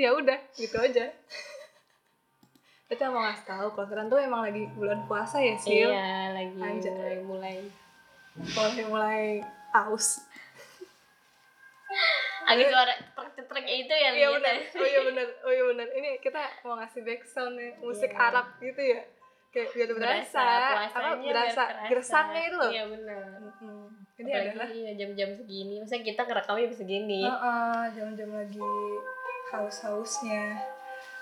iya udah gitu aja. Kita mau ngasih tahu kalau sekarang tuh emang lagi bulan puasa ya sih iya lagi Anjay. mulai mulai. Mulai mulai aus agak suara cetrek itu ya iya lihat benar. Ya. oh iya benar. Oh iya benar. Ini kita mau ngasih backsound nih musik Iya. Arab gitu ya. Kayak biar berasa, apa puasanya biar berasa. gersangnya itu loh. Iya benar. Mm-mm. ini Apalagi adalah iya, jam-jam segini. Maksudnya kita ngerekamnya segini. Heeh, jam-jam lagi haus-hausnya.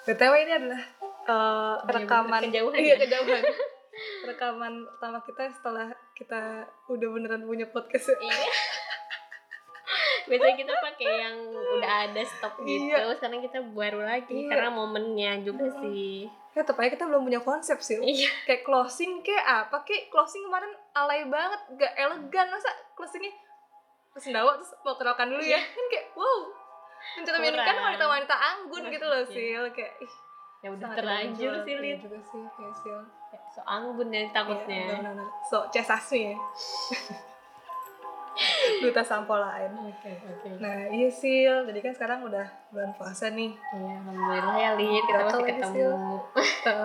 Btw ini adalah uh, rekaman kejauhan iya ya? kejauhan. Rekaman pertama kita setelah kita udah beneran punya podcast iya. Biasanya kita pakai yang udah ada stok gitu Iya. sekarang kita baru lagi Iya. karena momennya juga Mm-mm. sih. Ya tetap aja kita belum punya konsep sih. Iya. Kayak closing kayak apa? Kayak closing kemarin alay banget gak elegan. Masa closingnya sendawa terus mau kerokan dulu ya. Kan kayak wow mencerminkan Kurang. wanita-wanita anggun gitu loh iya. sil. Kayak ih ya udah terlanjur sih Lid. juga sih kayak sil. So anggun ya takutnya. Iya, benar-benar. so cesasmi ya duta sampo lain oke oke. Nah iya sil. Jadi kan sekarang udah bulan puasa nih. Iya alhamdulillah ya Lid. Kita Gatel masih ketemu.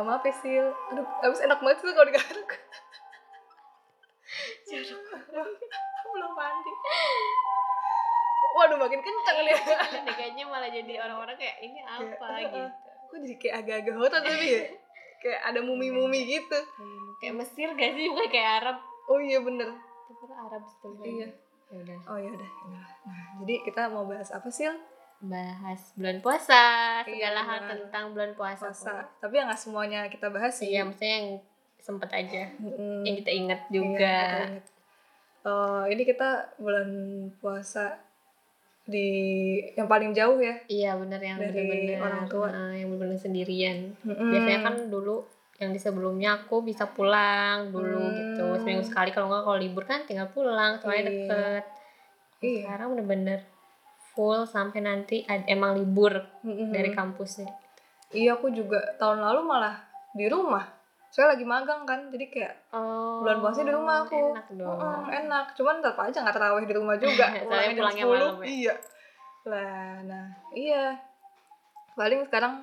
Maaf ya sil. Aduh abis enak banget sih kalau digaruk. Jaruk. Belum mandi waduh makin kenceng nih. Ini kayaknya malah jadi orang-orang kayak ini apa? Kayak, gitu. Kok jadi kayak agak-agak hotel tapi ya? Kayak ada mumi-mumi gitu. Kayak Mesir gak sih? Bukan kayak Arab. Oh iya bener. Tapi kan Arab sebetulnya Iya. ya udah. Oh iya udah nah jadi kita mau bahas apa sil? Bahas bulan puasa. Iya, segala hal benar. tentang bulan puasa, puasa. tapi ya nggak semuanya kita bahas sih. Iya maksudnya yang sempet aja. Mm-mm. yang kita ingat Iya, juga. kita ingat. Eh, ini kita bulan puasa di yang paling jauh ya iya benar yang Dari benar-benar orang tua. nah, yang benar-benar sendirian Mm-mm. biasanya kan dulu yang di sebelumnya aku bisa pulang dulu Hmm. gitu seminggu sekali kalau nggak kalau libur kan tinggal pulang soalnya Iya. deket Iya. sekarang bener-bener full sampai nanti ad- emang libur Mm-mm. dari kampusnya iya aku juga tahun lalu malah di rumah saya lagi magang kan jadi kayak oh bulan puasa di rumah aku. enak dong. Mm-mm, enak. Cuman tetap aja nggak terawih di rumah juga. Pulangnya jam pulangnya 10. malam ya? iya. Lah nah iya. Paling sekarang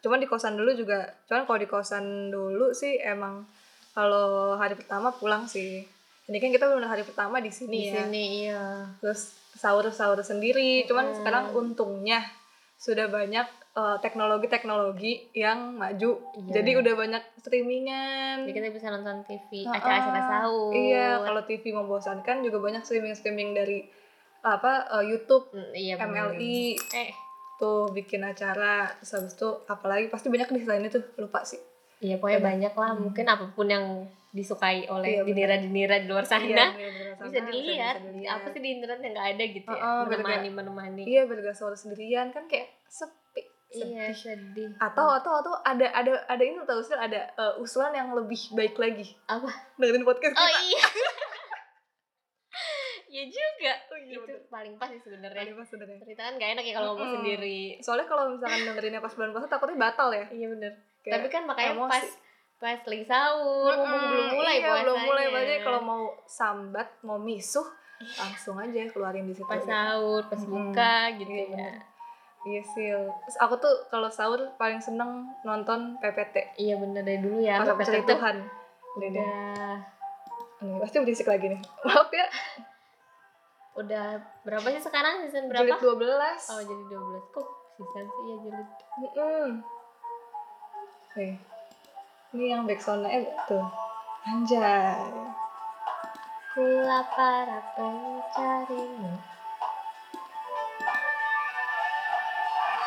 cuman di kosan dulu juga. Cuman kalau di kosan dulu sih emang kalau hari pertama pulang sih. Ini kan kita belum hari pertama di sini di ya. sini iya. Terus sahur sahur sendiri. Cuman Mm. sekarang untungnya sudah banyak eh, teknologi-teknologi yang maju. Iya. jadi udah banyak streamingan. Jadi kita bisa nonton TV acara-acara sahur. Iya kalau TV membosankan juga banyak streaming streaming dari apa eh, YouTube Mm, iya bener. MLI eh. Tuh bikin acara terus habis itu apalagi pasti banyak di selain itu lupa sih iya pokoknya Banyak. banyak lah Hmm. mungkin apa pun yang disukai oleh Iya, dinira-dinira di luar sana Iya, bisa sana, dilihat bisa dilihat. apa sih di internet yang nggak ada gitu ya Heeh, bener-bener. menemani menemani iya bergak sahur sendirian kan kayak sepi iya sedih. atau atau atau ada ada ada ini tahu sih ada eh, usulan yang lebih baik lagi apa dengerin podcast oh kita iya Iya juga Oh, iya, itu bener. paling pas sih sebenarnya Paling pas sebenarnya. cerita kan gak enak ya kalau ngomong sendiri soalnya kalau misalkan dengerinnya pas bulan puasa takutnya batal ya iya bener Kayak tapi kan makanya emosi. pas pas lagi sahur Mm-mm, mumpung belum mulai iya, puasanya belum mulai makanya kalau mau sambat mau misuh langsung aja keluarin di situ pas sahur pas buka gitu Iya, ya. Iya sih. Aku tuh kalau sahur paling seneng nonton PPT. iya bener dari dulu ya Pas aku cari Tuhan. Udah Ini pasti berisik lagi nih. Maaf ya. Udah berapa sih sekarang season Jilid berapa 12. oh jadi 12 kok season sih ya jilid Mm-mm. Nih. Ini yang backsoundnya tuh. Anjay. ku lapar pencarimu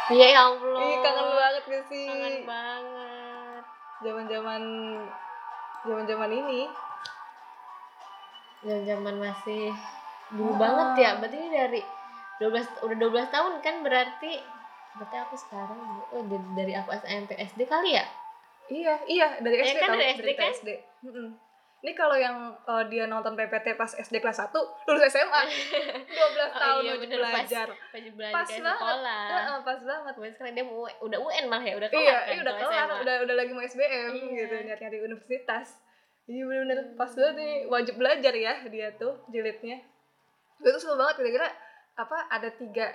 Iya ya Allah. Ih kangen banget gak sih? Kangen banget. Zaman-zaman zaman-zaman ini. Zaman-zaman masih dulu Ah. banget ya. Berarti ini dari 12 udah 12 tahun kan berarti berarti aku sekarang oh dari, dari aku SMP SD kali ya? Iya, iya dari Ya SD kan tau, dari SD kan? SD. Ini kalau yang uh, dia nonton PPT pas SD kelas 1, lulus SMA. 12 tahun iya, wajib bener, pas- belajar. Wajib belajar Pas banget. sekolah. Heeh, pas banget. Kemudian sekarang dia mau udah UN malah ya, udah kelar Iya, kan iya udah kelar, udah udah lagi mau SBM Iya. gitu, nyari-nyari universitas. Iya bener-bener pas banget nih, wajib belajar ya dia tuh jilidnya. Gue tuh suka banget kira-kira apa ada tiga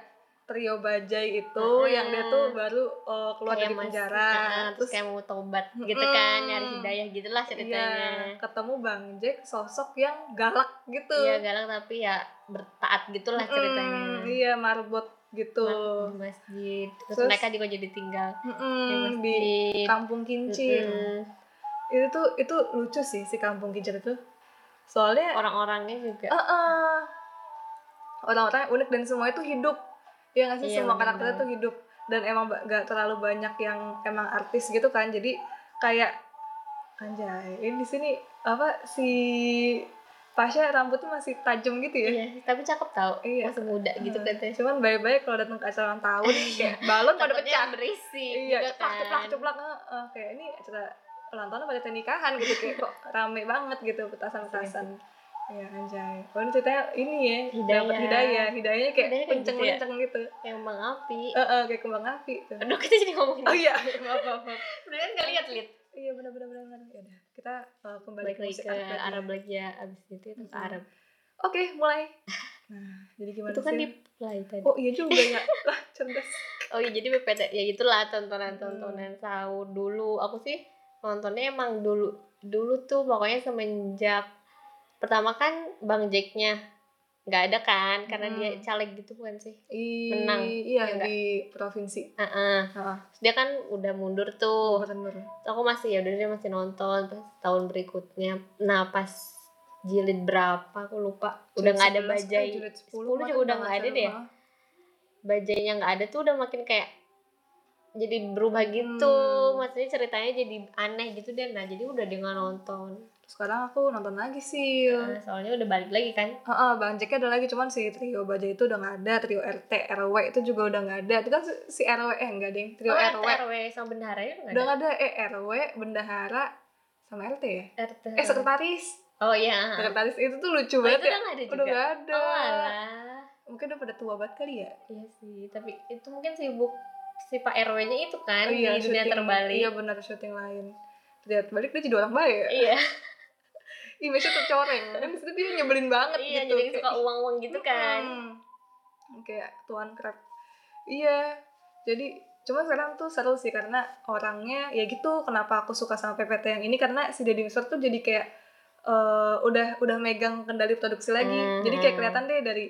trio bajai itu Heeh. yang dia tuh baru uh, keluar Kayak dari mas- penjara Heeh, terus kayak mau tobat gitu kan Mm-mm. nyari hidayah gitulah ceritanya Iya, ketemu Bang Jack sosok yang galak gitu. iya galak tapi ya bertaat gitulah ceritanya Mm, iya, marbot gitu. Di masjid terus, Terus- mereka juga jadi tinggal Mm-mm, di di kampung Kincir. Itu tuh itu lucu sih si kampung Kincir itu. Soalnya orang-orangnya juga Heeh. Orang-orang unik dan semua itu hidup. Ya nggak sih Iya, semua karakternya tuh hidup dan emang gak terlalu banyak yang emang artis gitu kan. Jadi kayak anjay, ini di sini apa si Pasha rambutnya masih tajam gitu ya. iya tapi cakep tau Iya. masih muda gitu Hmm. katanya Cuman baik-baik kalau datang ke acara ulang tahun kayak balon pada pecah. berisik Iya, ceplak kan ceplak ceplak kayak ini acara ulang tahun pada nikahan gitu kayak kok rame banget gitu petasan-petasan. Iya anjay. Oh ini ceritanya ini ya, Hidayah. dapat hidayah. Hidayahnya kayak Hidayah kayak kenceng-kenceng gitu. yang bang api Heeh, kayak kembang api tuh. aduh kita jadi ngomongin Oh iya, maaf maaf. maaf. udah kan gak lihat lihat Iya benar benar. benar. Ya udah, kita uh, kembali balik ke musik ke Arab lagi. Arab lagi ya abis itu ke Mm-mm. Arab Oke, mulai. Nah, jadi gimana itu kan sih? di play tadi Oh iya juga ya. Lah, cerdas. oh iya jadi BPT ya itulah tontonan tontonan sahur dulu aku sih nontonnya emang dulu dulu tuh pokoknya semenjak pertama kan bang Jacknya nggak ada kan karena Hmm. dia caleg gitu bukan sih I, Menang. Iya, Ya di provinsi. Heeh. Heeh. Terus dia kan udah mundur tuh Bener. aku masih ya udah dia masih nonton pas tahun berikutnya nah pas jilid berapa aku lupa udah nggak ada bajai Jilid 10, 10 juga udah nggak ada deh ya bajainya nggak ada tuh udah makin kayak jadi berubah gitu Hmm. maksudnya ceritanya jadi aneh gitu deh nah jadi udah dia nggak nonton Sekarang aku nonton lagi sih. Nah, soalnya udah balik lagi kan Heeh, Bang Jacknya ada lagi cuman si trio baja itu udah nggak ada, trio RT, RW itu juga udah nggak ada. Itu kan si- RW eh enggak ding, trio oh, RW. RW sama bendaharanya udah Udah nggak ada eh RW, bendahara sama RT ya? RT Eh sekretaris. oh iya Sekretaris itu tuh lucu oh, itu banget ya. udah nggak ada Udah nggak ada. oh alah Mungkin udah pada tua banget kali ya. iya sih tapi itu mungkin sibuk si Pak RW-nya itu kan Oh iya, di dunia syuting- terbalik Iya benar syuting lain. Terlihat balik dia jadi orang baik. iya Image-nya tercoreng. Kan di situ dia nyebelin banget iya gitu. jadi Kayak, suka uang-uang gitu kan Hmm. Kayak tuan krep. Iya. Jadi cuma sekarang tuh seru sih karena orangnya ya gitu kenapa aku suka sama PPT yang ini karena si Deddy Mizwar tuh jadi kayak eh, udah udah megang kendali produksi lagi. Hmm. Jadi kayak kelihatan deh dari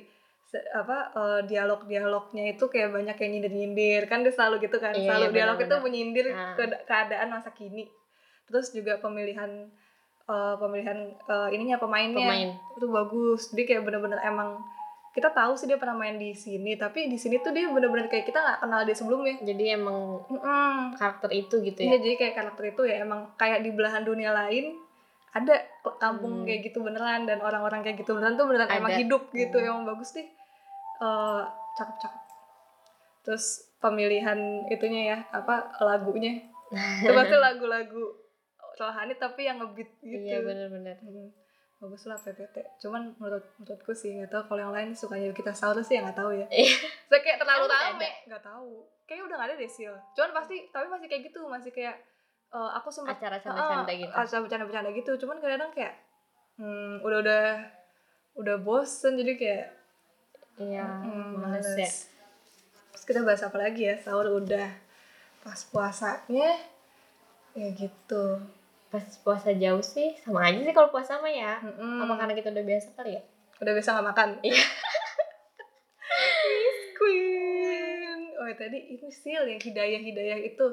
apa eh, dialog-dialognya itu kayak banyak yang nyindir-nyindir kan dia selalu gitu kan. Iya, selalu iya, dialog itu menyindir Ah. ke- keadaan masa kini. Terus juga pemilihan eh, pemilihan eh, ininya pemainnya. Pemain. Itu bagus. Dia kayak bener-bener emang kita tahu sih dia pernah main di sini tapi di sini tuh dia bener-bener kayak kita nggak kenal dia sebelumnya. Jadi emang Mm-mm. karakter itu gitu Iya, ya jadi kayak karakter itu ya emang kayak di belahan dunia lain ada kampung Hmm. kayak gitu beneran dan orang-orang kayak gitu beneran tuh beneran emang Ada. hidup gitu. Hmm. emang bagus deh. Eh, cakep-cakep. Terus pemilihan itunya ya apa lagunya. Itu pasti lagu-lagu rohani tapi yang ngebeat gitu iya bener-bener bagus lah PPT. Cuman menurut menurutku sih nggak tahu kalau yang lain sukanya kita sahur sih ya nggak tahu ya. Iya. Saya kayak terlalu rame, nggak tahu. Kayaknya udah nggak ada deh Sil. Cuman pasti tapi masih kayak gitu, masih kayak eh, aku sempat acara canda-canda Ah, gitu acara bercanda-bercanda gitu. Cuman kadang-kadang kayak hmm, udah udah udah bosen jadi kayak iya hmm, males males. ya Terus kita bahas apa lagi ya? Sahur udah pas puasanya ya gitu. Pas puasa jauh sih sama aja sih kalau puasa mah ya. Mm-mm. apa karena kita udah biasa kali ya? Udah bisa nggak makan? Iya. Miss Queen. Oh tadi ini sil yang hidayah hidayah itu.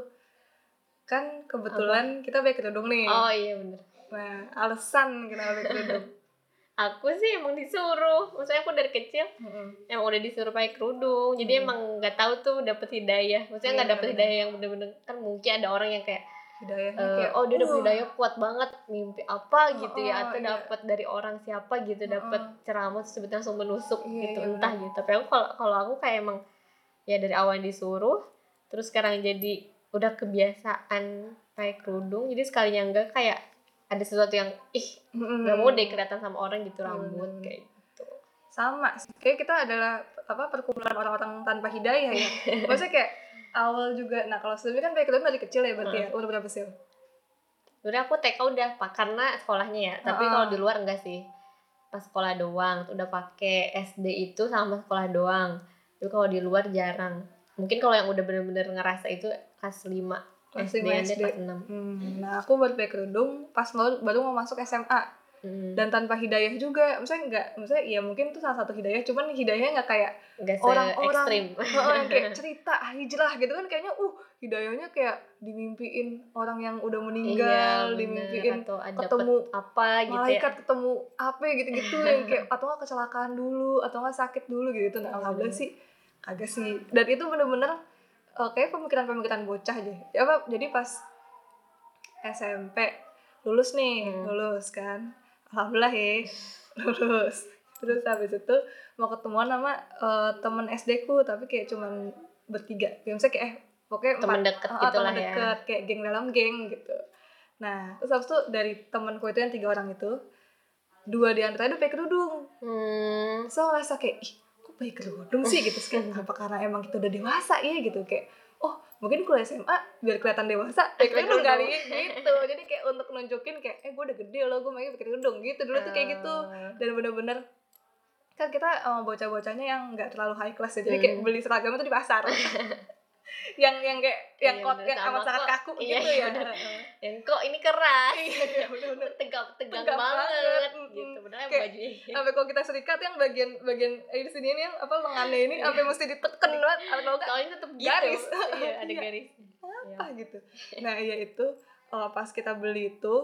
Kan kebetulan kita pakai kerudung nih. Oh iya bener. Nah alasan kenapa pakai kerudung aku sih emang disuruh. Maksudnya aku dari kecil Mm-mm. emang udah disuruh pakai kerudung. Jadi Hmm. emang nggak tahu tuh dapet hidayah. Maksudnya nggak Iya, dapet hidayah yang bener-bener. Kan mungkin ada orang yang kayak hidayahnya eh, kayak oh dia dapet "Wah, hidayah kuat banget mimpi apa gitu ya Oh, atau iya. dari orang siapa gitu dapet Oh. ceramah terus sebetulnya langsung menusuk Iya, gitu iya, entah gitu tapi aku kalau kalau aku kayak emang ya dari awal disuruh terus sekarang jadi udah kebiasaan pakai kerudung jadi sekalinya enggak kayak ada sesuatu yang ih nggak mau deh kelihatan sama orang gitu Iya, rambut kayak gitu sama sih. kayak kita adalah apa perkumpulan orang-orang tanpa hidayah ya maksudnya kayak awal juga. Nah kalau sebelumnya kan pakai kerudung dari kecil ya berarti ya? Umur berapa sih Sebenarnya aku TK udah pak karena sekolahnya ya. Tapi Heeh. kalau di luar enggak sih. Pas sekolah doang udah pakai SD itu sama sekolah doang. Tapi kalau di luar jarang. Mungkin kalau yang udah bener-bener ngerasa itu kelas 5 Kelas lima SD SD. kelas 6 Hmm, nah aku baru pakai kerudung pas baru, baru mau masuk SMA dan tanpa hidayah juga. Maksudnya nggak maksudnya ya mungkin itu salah satu hidayah cuman hidayahnya nggak kayak orang-orang. yang kayak cerita hijrah gitu kan kayaknya uh hidayahnya kayak dimimpiin orang yang udah meninggal bener. dimimpiin atau ada ketemu apa gitu ya. malaikat ketemu apa gitu-gitu yang kayak atau nggak kecelakaan dulu atau nggak sakit dulu gitu. Nah alhamdulillah Hmm. sih kagak sih. Dan itu bener-bener eh, kayak pemikiran-pemikiran bocah aja ya apa jadi pas SMP lulus nih Hmm. lulus kan alhamdulillah ya lulus. Terus habis itu mau ketemuan sama eh, temen SD ku tapi kayak cuman bertiga. Kayak misalnya kayak eh pokoknya temen empat- deket Ah, gitu temen lah ya. deket kayak geng dalam geng gitu. Nah terus habis itu dari temenku itu yang tiga orang itu dua di antara itu pakai kerudung. Hmm. so ngerasa kayak ih kok pakai kerudung sih? Gitu kayak apa karena emang kita udah dewasa ya? Gitu kayak oh mungkin kuliah SMA biar kelihatan dewasa pakai kerudung kali gitu. Jadi kayak untuk nunjukin kayak eh gue udah gede loh gue pakai kerudung gitu. Dulu tuh kayak gitu. Ah. dan bener-bener kan kita uh, bocah-bocahnya yang nggak terlalu high class ya. Jadi kayak Hmm. beli seragam itu di pasar yang yang kayak yang Iya, kot bener. yang amat sangat kaku Iya, gitu iya, ya. bener. yang kok ini keras. Iya iya bener-bener tegang tegang, Tegang banget, gitu padahal Kayak- bajunya. sampai kalau kita serikat yang bagian bagian eh, di sini ini yang apa lengannya ini sampai mesti diteken banget atau enggak? Soalnya tetap gitu. Garis. iya ada Iya. garis. Apa gitu. Nah iya itu uh, pas kita beli itu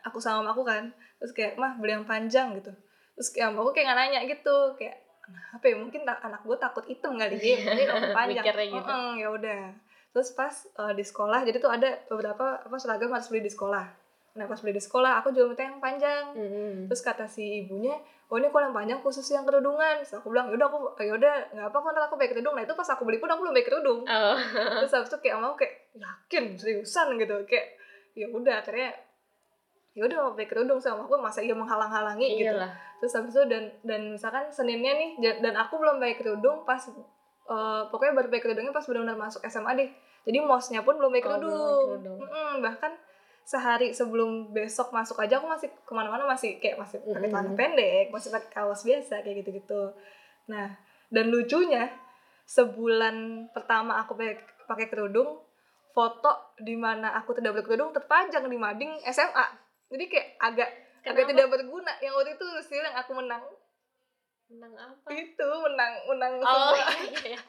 aku sama mamaku kan terus kayak mah beli yang panjang gitu. Terus kayak mamaku kayak nggak nanya gitu kayak kenapa ya mungkin tak- anak gue takut hitam kali ya mungkin yang panjang. Gitu. "Mm-mm, ya udah. Terus pas uh, di sekolah jadi tuh ada beberapa apa seragam harus beli di sekolah. Nah pas beli di sekolah aku juga minta yang panjang. Mm-mm. terus kata si ibunya oh ini kalau yang panjang khusus yang kerudungan. Terus aku bilang yaudah aku yaudah nggak apa kok ntar aku pakai kerudung. Nah itu pas aku beli pun aku belum pakai kerudung. Oh. Terus habis itu kayak mau kayak yakin seriusan? Gitu kayak ya udah akhirnya ya udah mau pakai kerudung sama aku masa iya menghalang-halangi gitu. Iyalah. Terus habis itu dan dan misalkan seninnya nih dan aku belum pakai kerudung pas eh, pokoknya baru pakai kerudungnya pas benar-benar masuk SMA deh. Jadi mosnya pun belum pakai Oh, kerudung. kerudung. Mm-mm, bahkan sehari sebelum besok masuk aja aku masih ke mana-mana masih kayak masih pakai celana Mm-mm. pendek masih pakai kaos biasa kayak gitu-gitu. Nah dan lucunya sebulan pertama aku pakai pakai kerudung foto di mana aku tidak berkerudung terpajang di mading SMA jadi kayak agak agak Kenapa? tidak berguna. Yang waktu itu sih yang aku menang. Menang apa? Itu menang menang oh semua. iya iya.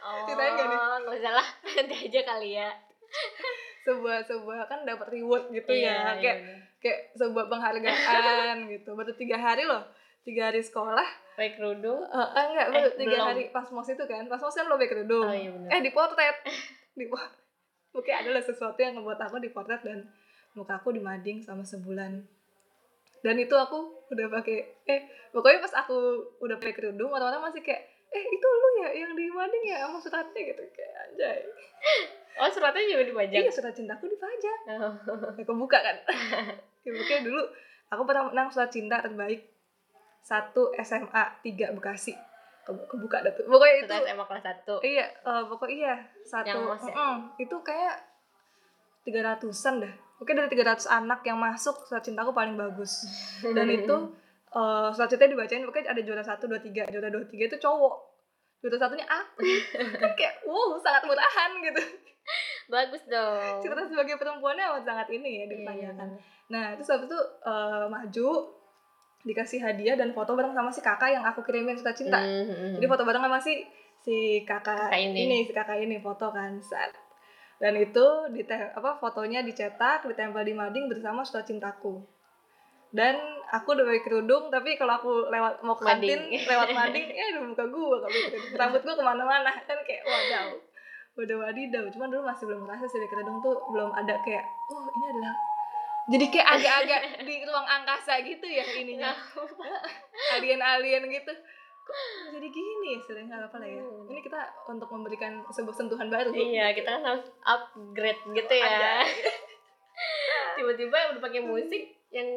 oh Ceritain nggak nih? nggak usah lah nanti aja kali ya. Sebuah sebuah kan dapat reward gitu Iya, ya kayak iya. kayak sebuah penghargaan gitu. Baru tiga hari loh. Tiga hari sekolah. Pakai kerudung Eh, eh, enggak baru Eh, tiga belum. hari pas mos itu kan. Pas mos kan lo pakai kerudung oh iya eh dipotret di mungkin adalah sesuatu yang ngebuat aku dipotret dan muka aku dimading sama sebulan. Dan itu aku udah pakai eh pokoknya pas aku udah pakai kerudung orang-orang masih kayak eh itu lu ya yang di mading ya sama suratnya gitu. Kayak anjay. Oh suratnya juga dipajang? Iya surat cintaku dipajang. Oh. ya, kebuka kan. Ya, pokoknya dulu aku pernah menang surat cinta terbaik satu SMA 3 Bekasi. Ke- kebuka dah tuh pokoknya itu SMA kelas 1 Iya, eh pokoknya iya satu. Yang ya? Mm-mm, itu kayak tiga ratusan dah. Oke dari 300 anak yang masuk surat cintaku paling bagus. Dan itu eh surat cintanya dibacain pokoknya ada juara satu dua tiga juara dua tiga itu cowok. Juara satunya aku. kan kayak wow sangat murahan gitu. bagus dong Cerita sebagai perempuannya amat sangat ini ya ditanyakan. iya. Nah terus habis itu eh, maju dikasih hadiah dan foto bareng sama si kakak yang aku kirimin surat cinta. Mhm. Jadi foto bareng sama si si kakak, Kakak ini. si kakak ini foto kan saat dan itu di apa fotonya dicetak ditempel di mading bersama surat cintaku. Dan aku udah pakai kerudung tapi kalau aku lewat mau ke kantin Mading. lewat mading ya udah muka gua kalau kerudung. rambut gua ke mana-mana kan kayak wadaw. Udah wadidaw. Cuman dulu masih belum ngerasa sih kerudung tuh belum ada kayak oh ini adalah jadi kayak agak-agak di ruang angkasa gitu ya ininya. Alien-alien gitu jadi gini ya sering nggak apa lah ya. Hmm. ini kita untuk memberikan sebuah sentuhan baru. Iya kita kan harus upgrade gitu ya. Tiba-tiba udah pakai musik yang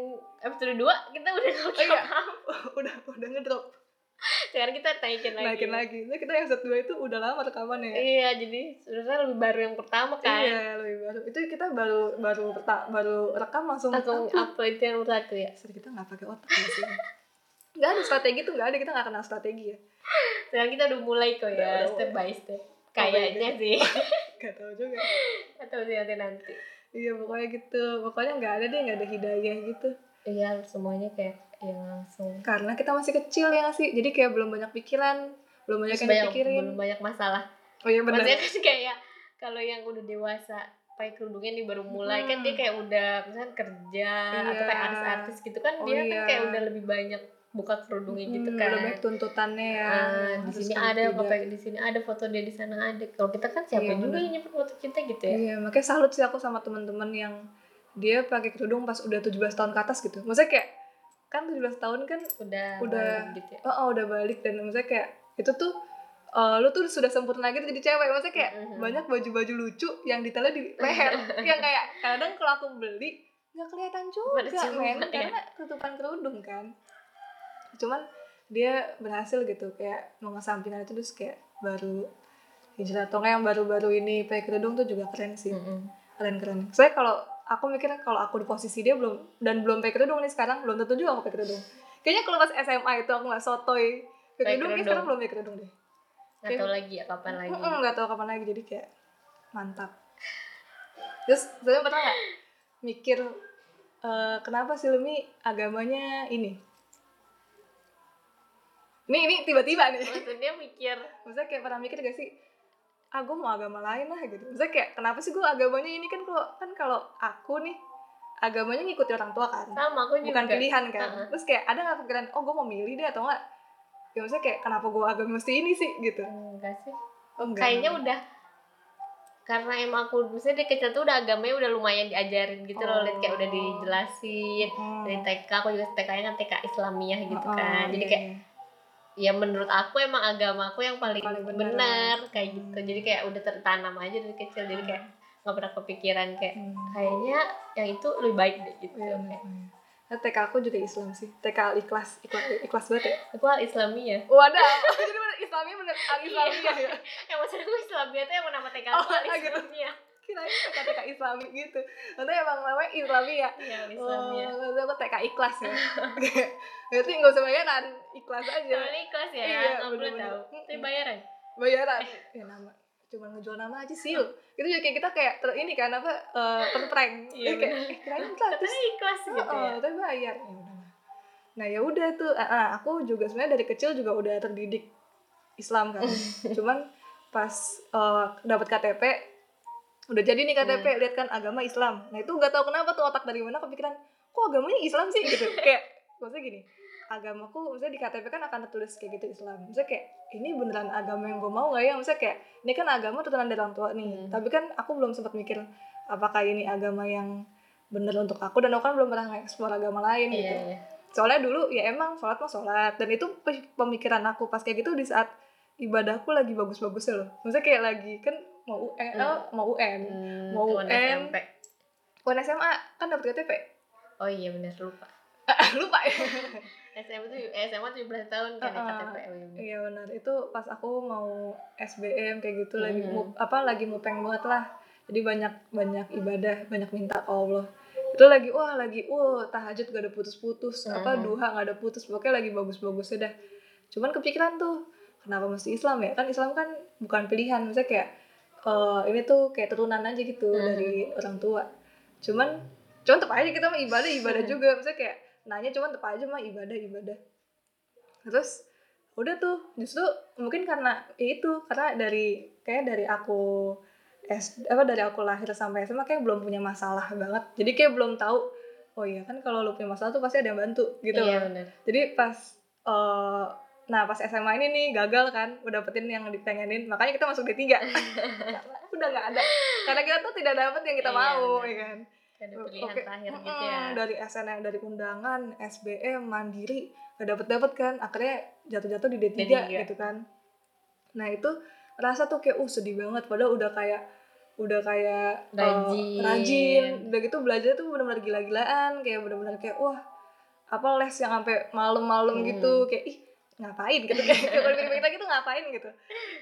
episode 2 kita udah nggak oh iya. udah udah ngedrop. Sekarang kita naikin lagi. Naikin lagi. Nah, kita yang set dua itu udah lama rekaman ya. Iya jadi sebenarnya lebih baru yang pertama kan. Iya lebih baru. Itu kita baru baru baru rekam langsung langsung upload. itu yang satu ya. Sorry, kita nggak pakai otak ya sih nggak ada strategi tuh nggak ada. Kita nggak kenal strategi ya. Sekarang kita udah mulai kok ya udah step by step. Kayaknya sih. Nggak tahu juga. Atau sih nanti nanti. Iya pokoknya gitu. Pokoknya nggak ada deh nggak ada hidayah gitu. Iya semuanya kayak yang langsung. Karena kita masih kecil ya nggak sih? Jadi kayak belum banyak pikiran belum banyak Terus yang banyak, dipikirin. belum banyak masalah. Oh iya benar maksudnya kan kayak kalau yang udah dewasa pakai kerudungnya nih baru mulai kan Hmm. dia kayak udah misalnya kerja atau Iya. kayak artis-artis gitu kan Oh dia iya. kan kayak udah lebih banyak buka kerudungnya gitu Hmm, kan udah banyak tuntutannya ya Ah, di sini kan ada foto di sini ada foto dia di sana ada kalau kita kan siapa Iya, juga bener. yang nyimpen foto kita gitu ya Iya, makanya salut sih aku sama teman-teman yang dia pakai kerudung pas udah 17 tahun ke atas gitu. Maksudnya kayak kan 17 tahun kan udah Udah. gitu ya oh, oh, udah balik dan maksudnya kayak itu tuh eh, lu tuh sudah sempurna gitu jadi cewek. Maksudnya kayak Mhm. banyak baju-baju lucu yang detailnya di leher. yang kayak kadang kalau aku beli nggak kelihatan juga, men, ya. karena tutupan kerudung kan. Cuman dia berhasil gitu kayak mau ngesampingkan itu terus kayak baru hijrah. Atau yang baru-baru ini pakai kerudung tuh juga keren sih. Mm-mm. keren keren. Saya kalau aku mikirnya kalau aku di posisi dia belum dan belum pakai kerudung nih sekarang belum tentu juga aku pakai kerudung kayaknya kalau pas SMA itu aku nggak sotoy pakai kerudung kayak sekarang belum pakai kerudung deh. Nggak tahu lagi ya kapan lagi. nggak tahu kapan lagi jadi kayak mantap. Terus saya pernah nggak mikir eh, kenapa sih Lemi agamanya ini ini ini tiba-tiba nih. Maksudnya mikir maksudnya kayak pernah mikir gak sih? Ah gue mau agama lain lah gitu. Maksudnya kayak kenapa sih gue agamanya ini? Kan kalau kan kalau aku nih agamanya ngikutin orang tua kan. Sama aku juga. bukan pilihan kan. Uh-uh. terus kayak ada nggak pikiran oh gue mau milih deh atau enggak ya maksudnya kayak kenapa gue agama mesti ini sih? Gitu. Enggak sih. Oh, enggak. kayaknya udah karena emang aku misalnya dari kecil tuh udah agamanya udah lumayan diajarin gitu loh. Liat kayak udah Oh. dijelasin. Hmm. dari TK aku juga TK nya kan TK Islamiyah gitu Oh, kan. jadi iya, kayak iya. Ya menurut aku emang agama aku yang paling, Paling benar. benar kayak gitu. Hmm. jadi kayak udah tertanam aja dari kecil jadi kayak nggak pernah kepikiran kayak Hmm. kayaknya yang itu lebih baik deh gitu. Iya, Kayak. Nah, TK aku juga Islam sih. TK al ikhlas ikhlas, ikhlas banget ya? Aku al Islamiyah. Wadah jadi bener Islamnya bener al Islamiyah ya? Yang maksud aku Islamiyah tuh emang nama TK Oh, aku al gitu. Islamiyah kirain TK TK Islami gitu nanti emang namanya Islamiyah iya al Oh, Islamiyah nanti aku TK ikhlas ya. Berarti nggak usah bayaran, ikhlas aja. namanya ikhlas ya Iya, nggak perlu tahu tapi bayaran Bayaran. Ya nama cuma ngejual nama aja sih. Itu juga kayak kita kayak ter, ini kan apa eh terprank. Iya, Jadi kayak eh, kirain gratis. ikhlas gitu Oh, ya tapi bayar. Ya udah. Nah, ya udah tuh. Ah, aku juga sebenarnya dari kecil juga udah terdidik Islam kan. Cuman pas eh, dapat KTP udah jadi nih KTP Hmm. lihat kan agama Islam. Nah, itu nggak tahu kenapa tuh otak dari mana kepikiran kok agamanya Islam sih gitu. kayak maksudnya gini, agamaku maksudnya di KTP kan akan tertulis kayak gitu Islam. Maksudnya kayak ini beneran agama yang gue mau nggak ya? Maksudnya kayak ini kan agama turunan dari orang tua nih. Hmm. Tapi kan aku belum sempat mikir apakah ini agama yang bener untuk aku dan aku kan belum pernah nge-explore agama lain gitu iya iya soalnya dulu ya emang sholat mah sholat dan itu pe- pemikiran aku pas kayak gitu di saat ibadahku lagi bagus-bagusnya loh maksudnya kayak lagi kan mau UN Hmm. oh, mau UN Hmm, Mau UN. SMP UN SMA kan dapet KTP oh iya benar lupa lupa ya SMA tuh eh, SMA 17 tahun kan Uh-uh. KTP oh, iya benar. iya itu pas aku mau SBM kayak gitu lagi Hmm. mu- apa lagi mupeng banget lah jadi banyak banyak ibadah banyak minta ke Allah itu lagi wah lagi wah tahajud gak ada putus-putus apa Hmm. duha gak ada putus pokoknya lagi bagus-bagusnya dah cuman kepikiran tuh kenapa mesti Islam ya kan Islam kan bukan pilihan misalnya kayak eh, ini tuh kayak turunan aja gitu Hmm. dari orang tua. Cuman cuman tetap aja kita mah ibadah ibadah juga. Misalnya kayak nanya cuman tetap aja mah ibadah ibadah. Terus udah tuh. Justru mungkin karena ya itu karena dari kayak dari aku S apa dari aku lahir sampai SMA kayak belum punya masalah banget. Jadi kayak belum tahu oh iya kan kalau lu punya masalah tuh pasti ada yang bantu gitu iya loh. benar jadi pas eh nah pas SMA ini nih gagal kan udah dapetin yang dipengenin makanya kita masuk D3 udah nggak ada karena kita tuh tidak dapet yang kita Iya, mau benar. ya kan ada pilihan Oke. terakhir gitu ya dari SNM dari undangan SBM mandiri gak dapet dapet kan akhirnya jatuh-jatuh di D3, D3. gitu kan nah itu rasa tuh kayak uh sedih banget padahal udah kayak udah kayak eh, Rajin. rajin udah gitu belajar tuh benar-benar gila-gilaan kayak benar-benar kayak wah apa les yang sampai malam-malam Hmm. gitu kayak ih ngapain gitu kayak kalau kita gitu ngapain gitu.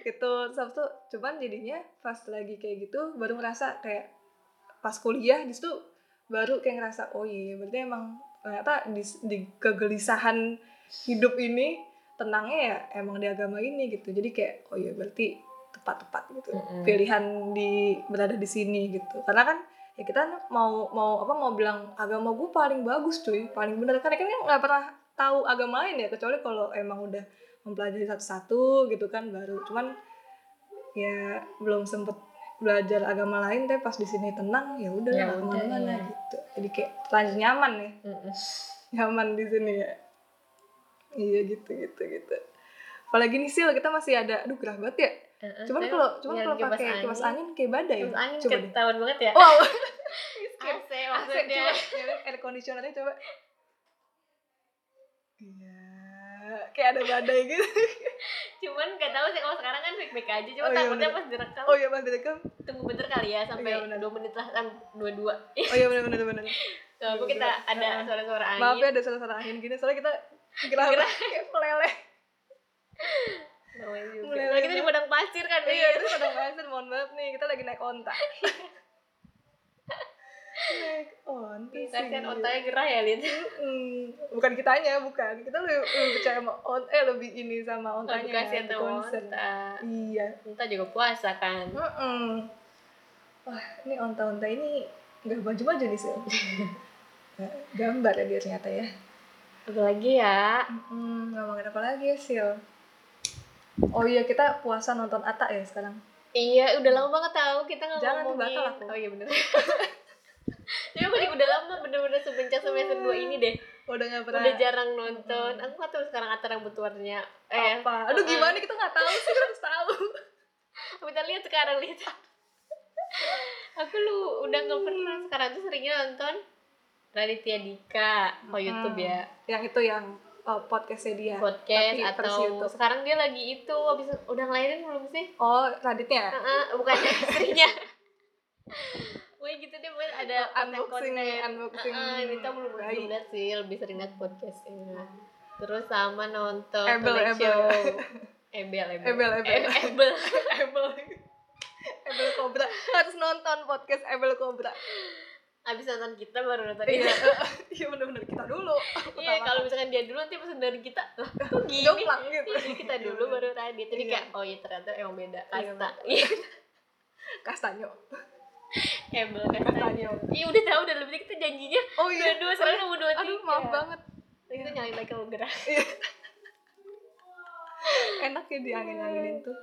Gitu terus itu cuman jadinya pas lagi kayak gitu baru ngerasa kayak pas kuliah di situ baru kayak ngerasa oh iya berarti emang ternyata di, di kegelisahan hidup ini tenangnya ya emang di agama ini gitu. Jadi kayak oh iya berarti tepat-tepat gitu. Mm-mm. pilihan di berada di sini gitu. Karena kan ya kita mau mau apa mau bilang agama gue paling bagus cuy paling bener karena kan nggak pernah tahu agama lain ya kecuali kalau emang udah mempelajari satu-satu gitu kan baru. Cuman ya belum sempet belajar agama lain deh pas di sini tenang ya udah Ya ke mana-mana ya. gitu. Jadi kayak terlanjur nyaman ya. Mm-mm. nyaman di sini ya. Iya gitu gitu gitu. Apalagi nih sil kita masih ada aduh gerah banget ya. Cuman kalau cuman biar kalau pakai kipas angin. kayak badai kipas angin coba ketahuan banget ya. Wow. AC AC maksudnya coba. Ya, air conditionernya coba iya kayak ada badai gitu. Cuman gak tahu sih kalau sekarang kan baik baik aja. Cuma Oh, iya, takutnya bener. pas direkam oh iya pas direkam. Tunggu bentar kali ya sampai Iya, bener. dua menit lah kan dua dua oh iya benar benar benar Coba apa kita ada suara-suara angin. Maaf ya ada suara-suara angin gini soalnya kita gerah kayak meleleh. Juga. Mulai Nah, kita di padang pasir kan iya itu kadang pasir mohon maaf nih kita lagi naik onta naik onta Kita kan sih. otaknya gerah ya Lid. Mm, bukan kitanya bukan. Kita lebih, lebih percaya sama on eh lebih ini sama ontanya lebih atau concern. onta. Iya. Onta juga puasa kan? Mm-mm. wah ini onta-onta ini nggak baju-baju nih sih gambar ya dia ternyata ya. Apalagi ya. Mm, ngomongin apa lagi ya sil? Oh iya kita puasa nonton Ata ya sekarang? Iya udah lama banget tahu kita nggak Jangan ngomongin. batal aku. oh iya bener tapi aku juga udah lama bener-bener semenjak semester 2 ini deh. Udah nggak pernah. Udah jarang nonton. Aku nggak tahu sekarang atar rambut warnanya eh apa? Aduh uh-uh. gimana? Kita nggak tahu sih kita harus tahu. Kita lihat sekarang lihat. Aku lu udah nggak pernah. Sekarang tuh seringnya nonton Raditya Dika oh YouTube ya. Yang itu yang oh, podcastnya dia. Podcast Tapi atau YouTube. sekarang dia lagi itu habis udah ngelahirin belum sih? Oh Raditnya Heeh, bukan istrinya Wah gitu deh buat ada unboxing konten-konten. unboxing. Heeh, Mita belum belum lihat sih lebih sering lihat podcastnya terus sama nonton Ebel, Ebel. Ebel Ebel Ebel, Ebel. Ebel Ebel Ebel Cobra. Harus nonton podcast Ebel Cobra. Abis nonton kita baru nonton iya. dia. Iya bener-bener kita dulu. Iya kalau misalkan dia dulu nanti pas dari kita lah kok gini? Jomplang gitu. Iya, kita dulu baru tadi jadi Iya. kayak oh iya ternyata emang beda. Iya, kasta. iya kastanyo Ebel kasta Kastanyo. iya udah tahu udah lebih kita janjinya. Oh iya. Dua dua sekarang dua aduh maaf banget. Itu nyalain lagi kalau gerak enak ya diangin-anginin tuh.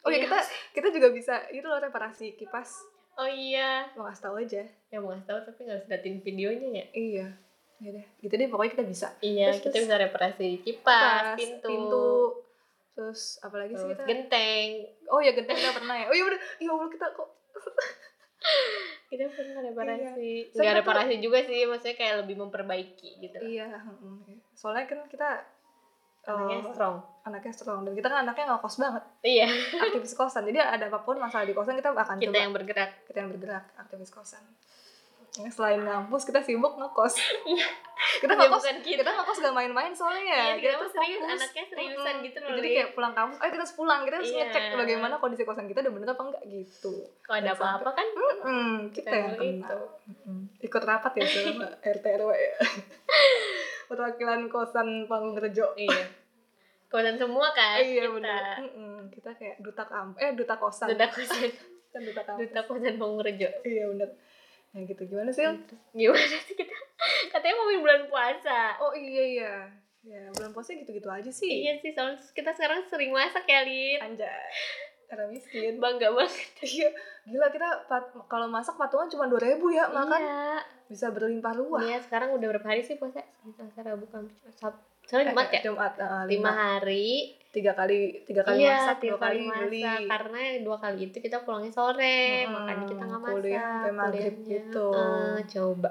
Oh iya Iya. kita kita juga bisa itu loh reparasi kipas. Oh iya. Mau kasih tahu aja. Yang mau ngasih tahu tapi nggak harus datin videonya ya? Iya. Ya deh gitu deh pokoknya kita bisa. Iya Terus- kita terus- bisa reparasi kipas Kipas, pintu, pintu. Terus apalagi sih terus kita? genteng. Oh ya genteng kita pernah ya. Oh iya udah. Ya allah kita kok kita pernah reparasi Iya. nggak reparasi juga sih maksudnya kayak lebih memperbaiki gitu. Iya soalnya kan kita anaknya eh, strong. anaknya strong. Dan kita kan anaknya nggak kos banget. Iya. Aktivis kosan. Jadi ada apa pun masalah di kosan kita akan kita coba. yang bergerak. Kita yang bergerak aktivis kosan selain ngampus kita sibuk ngekos. Kita Ya, ngekos kita. kita ngekos gak main-main soalnya ya. Iya, kita tuh serius, fokus. anaknya seriusan Mm-mm. gitu loh, jadi kayak pulang kampus ayo kita harus pulang. Kita harus Iya. ngecek bagaimana kondisi kosan kita udah bener apa enggak gitu. Kalau ada apa-apa kan? Mm-mm, kita kita yang yang kena. Mm-mm. ikut rapat ya sama RT RW ya. Perwakilan kosan Panggung Rejo iya. Kosan semua kan iya kita. benar Mm-mm. kita kayak duta kamp eh duta kosan. Duta kosan. Kan duta kamp duta kosan Pangurjo iya benar ya gitu gimana sih gimana sih kita? Katanya mau bulan puasa. Oh iya iya. Ya bulan puasa gitu-gitu aja sih. Iya sih soalnya kita sekarang sering masak ya Lid. Anjay. Karena miskin. Bangga banget. Iya. Gila kita kalau masak patungan cuma dua ribu ya makan. Iya. Bisa berlimpah ruah Iya, sekarang udah berapa hari sih puasa? Selasa, Rabu, Kamis, Sabtu. Sekarang Jumat ya? Jumat eh, Lima lima hari. tiga kali tiga kali iya, masak tiga dua kali, kali beli masak. Karena dua kali itu kita pulangnya sore, Hmm, makanya kita nggak masak. kuliah sampai maghrib gitu. Eh, coba.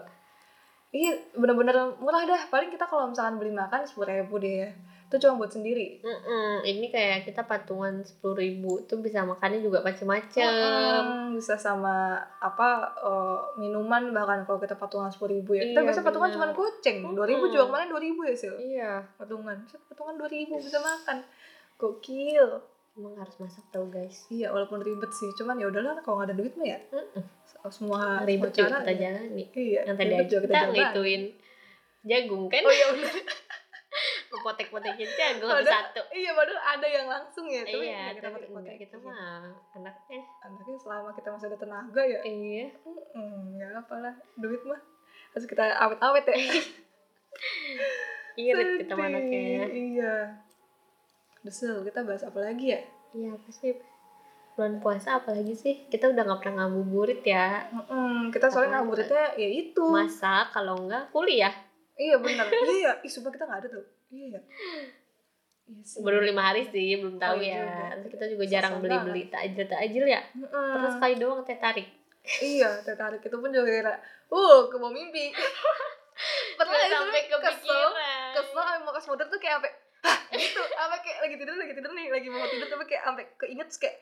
iya bener-bener murah dah paling kita kalau misalkan beli makan sepuluh ribu deh ya itu cuma buat sendiri Mm-mm, ini kayak kita patungan sepuluh ribu tuh bisa makannya juga macem-macem. Hmm, bisa sama apa eh, minuman bahkan kalau kita patungan sepuluh ribu ya kita Iya, biasa patungan cuma goceng dua ribu Mm-mm. juga kemarin dua ribu ya sih Iya. patungan Set, patungan dua ribu bisa makan gokil Emang harus masak tau guys. iya walaupun ribet sih cuman ya udahlah kalau nggak ada duit mah ya Mm-mm. semua Ribet juga kita jalani. iya Yang tadi aja kita jalanin. ngituin jagung kan? oh iya bener ngepotek-potekin jago Padahal- satu-satu iya padahal ada yang langsung ya tapi iya kita tapi potek enggak kita mah anaknya. Anaknya selama kita masih ada tenaga ya. Iya. Hmm, nggak apa lah duit mah harus kita awet-awet ya. Irit kita Sedih. anaknya iya. Desel, kita bahas apa lagi ya? iya apa sih? Bulan puasa apalagi sih? Kita udah nggak pernah ngabuburit ya. Mm-mm, kita soalnya ngabuburitnya ya itu. Masa kalau enggak kuliah Iya benar Iya, ih sumpah kita gak ada tuh. Iya Iya. Sih. Baru lima hari sih belum tahu Oh, iya ya. juga. Terus kita juga jarang beli beli takjil takjil ya. Mm-mm. terus sekali doang teh tarik. Iya, tertarik itu pun juga kira Uh, ke bawah mimpi. Pernah Nggak gak sampai kesel kepikiran. Kesel sampai mau ke modern tuh kayak Hah gitu Sampai kayak lagi tidur, lagi tidur nih Lagi mau tidur tapi kayak sampai keinget kayak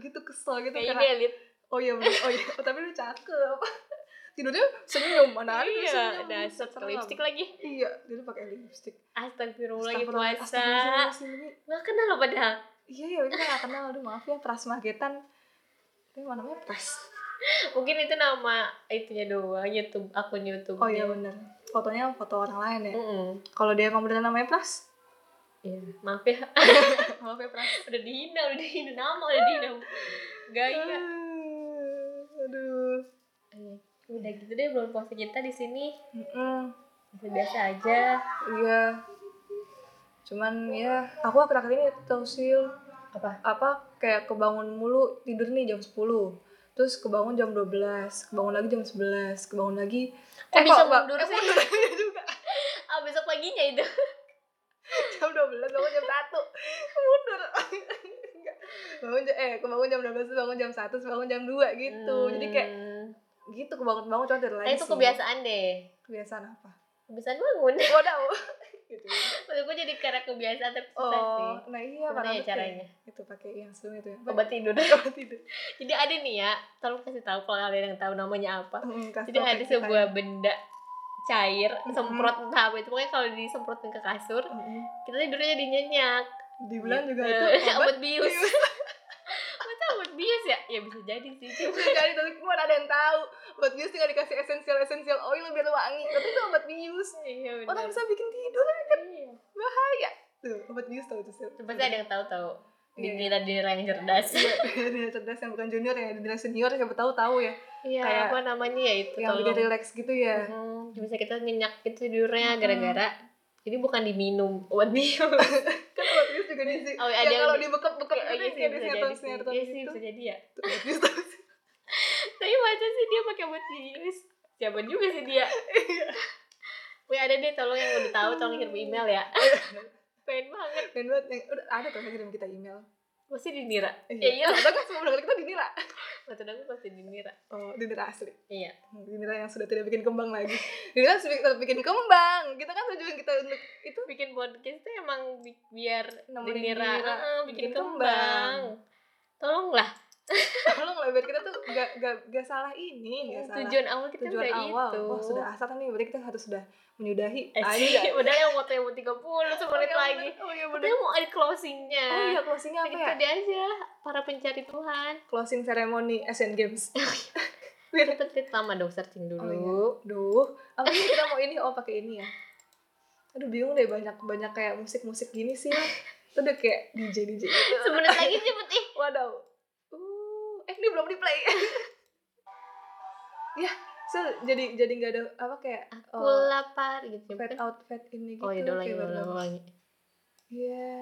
gitu kesel gitu kayak karena elit Oh iya bener. Oh iya oh, Tapi lu cakep Tidurnya senyum. Mana ada iya Serem. pakai lipstick lagi. Iya, dia pakai lipstick. Astagfirullah lagi puasa nggak kenal lo padahal. Iya iya kita gak kenal. Aduh maaf ya Pras Magetan Ini mana namanya Pras mungkin itu nama itunya doang YouTube akun YouTube Oh iya bener. Fotonya foto orang lain ya? Mm-mm. Kalau dia emang beneran namanya Pras? Iya, maaf ya. Maaf ya Pras. Udah dihina udah dihina. Nama udah dihina. Gaya. Udah gitu deh belum puasa kita di sini. Mm-mm. biasa biasa aja. Iya. Cuman ya Aku akhir-akhir ini tau sil apa? Apa kayak kebangun mulu Tidur nih jam 10 Terus kebangun jam 12 Kebangun lagi jam 11 Kebangun lagi. Kok bisa Mbak? mundur Eh, sih? juga. Ah besok paginya itu. Jam 12 bangun jam 1 mundur. Bangun eh kebangun jam 12 terus bangun jam 1 terus bangun jam 2 gitu. Jadi kayak Hmm. Gitu kebangun bangun cuma tidur Nah, lagi itu sih. kebiasaan deh. Kebiasaan apa? Kebiasaan bangun. Waduh. Gitu. Maksud gue jadi karena kebiasaan tapi oh sih. nah iya karena ya caranya? kayak- itu pakai yang sebelum itu. Ya obat tidur. Obat tidur. Jadi ada nih ya tolong kasih tahu kalau kalian yang tahu namanya apa. Mm, jadi ada sebuah ya. benda cair Mm-mm. semprot entah apa itu. Pokoknya kalau disemprotin ke kasur Mm-mm. kita tidurnya jadi nyenyak. Dibilang juga Gitu. itu obat bius. bius. Ya bisa jadi sih cuma Bisa jadi tapi mana ada yang tahu. Obat bius tinggal dikasih esensial esensial oil biar wangi. Tapi itu obat bius. Iya orang benar bisa bikin tidur kan? Iya. Bahaya. Tuh obat bius tahu tuh Sil. pasti ada yang tahu tahu Iya. dinira dinira yang cerdas. Iya, dia cerdas yang bukan junior ya, dia senior siapa tahu tahu ya. iya Kayak apa namanya ya itu Yang tolong. relax gitu ya. Hmm, bisa kita nyenyak gitu tidurnya Hmm. gara-gara jadi bukan diminum obat bius. Kan obat juga diisi. Oh, yang ada yang kalau di- dibekep-bekep Kayak- gitu iya kayak di bisa jadi sinetron sih. sinetron iya sih gitu. bisa jadi ya. Tapi masa sih dia pakai obat bius siapa juga sih dia? Wih ada deh tolong yang udah tahu tolong kirim email ya. Pengen banget. Buat yang udah ada tuh yang kirim kita email. Pasti dinira Iya. ya iya Atau kan semua pendengar kita dinira. betul aku pasti dinira Oh, dinira asli. iya Dinira yang sudah tidak bikin kembang lagi. Dinira sudah tetap bikin kembang. Kita kan tujuan kita untuk itu bikin podcast itu emang bi- biar Nemenin dinira Dinira Heeh, bikin, bikin kembang. tolonglah lah biar kita tuh gak, gak, gak salah ini, gak salah tujuan awal kita tujuan udah awal. itu Wah, sudah asal nih, berarti kita harus sudah menyudahi. Eh, Anjay. udah yang mau mau 30 semenit iya lagi. Oh iya Kita bener. mau ada closingnya Oh iya closingnya apa Kita ya? dia aja para pencari Tuhan Closing ceremony Asian Games. kita kita lama dong searching dulu Oh iya. Duh, apa kita mau ini? Oh pakai ini ya. Aduh bingung deh banyak banyak kayak musik-musik gini sih. Itu udah kayak DJ DJ gitu. semenit lagi cepet ih Waduh. Ini belum di play. ya, so jadi jadi nggak ada apa kayak aku oh, lapar gitu fade kan out fade ini gitu. oh iya udah lagi baru- lagi Iya.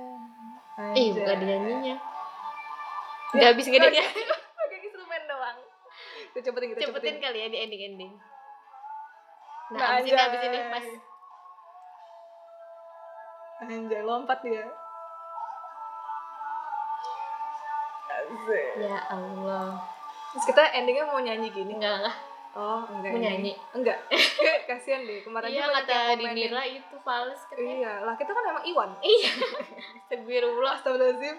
ih bukan Anjay. nyanyinya Ya, udah habis gede ya Pakai instrumen doang. Kita cepetin kita cepetin kali ya di ending ending nah Nah, abis ini abis ini pas Anjay, lompat dia. Ya Allah Terus kita endingnya mau nyanyi gini. enggak enggak Oh, enggak. Mau nyanyi? Enggak. Kasihan deh. Kemarin iya juga kata. Dinira itu fals katanya Iya, lah kita kan emang Iwan. iya Astagfirullah Astagfirullahaladzim.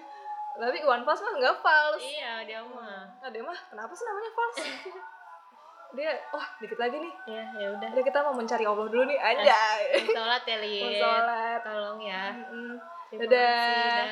Tapi Iwan Fals mah enggak fals. iya dia mah Nah, dia mah kenapa sih namanya fals? dia, wah dikit lagi nih. ya ya udah Udah kita mau mencari Allah dulu nih, anjay. sholat ya sholat. tolong ya Mm-mm. Terima Dadah. kasih, dah.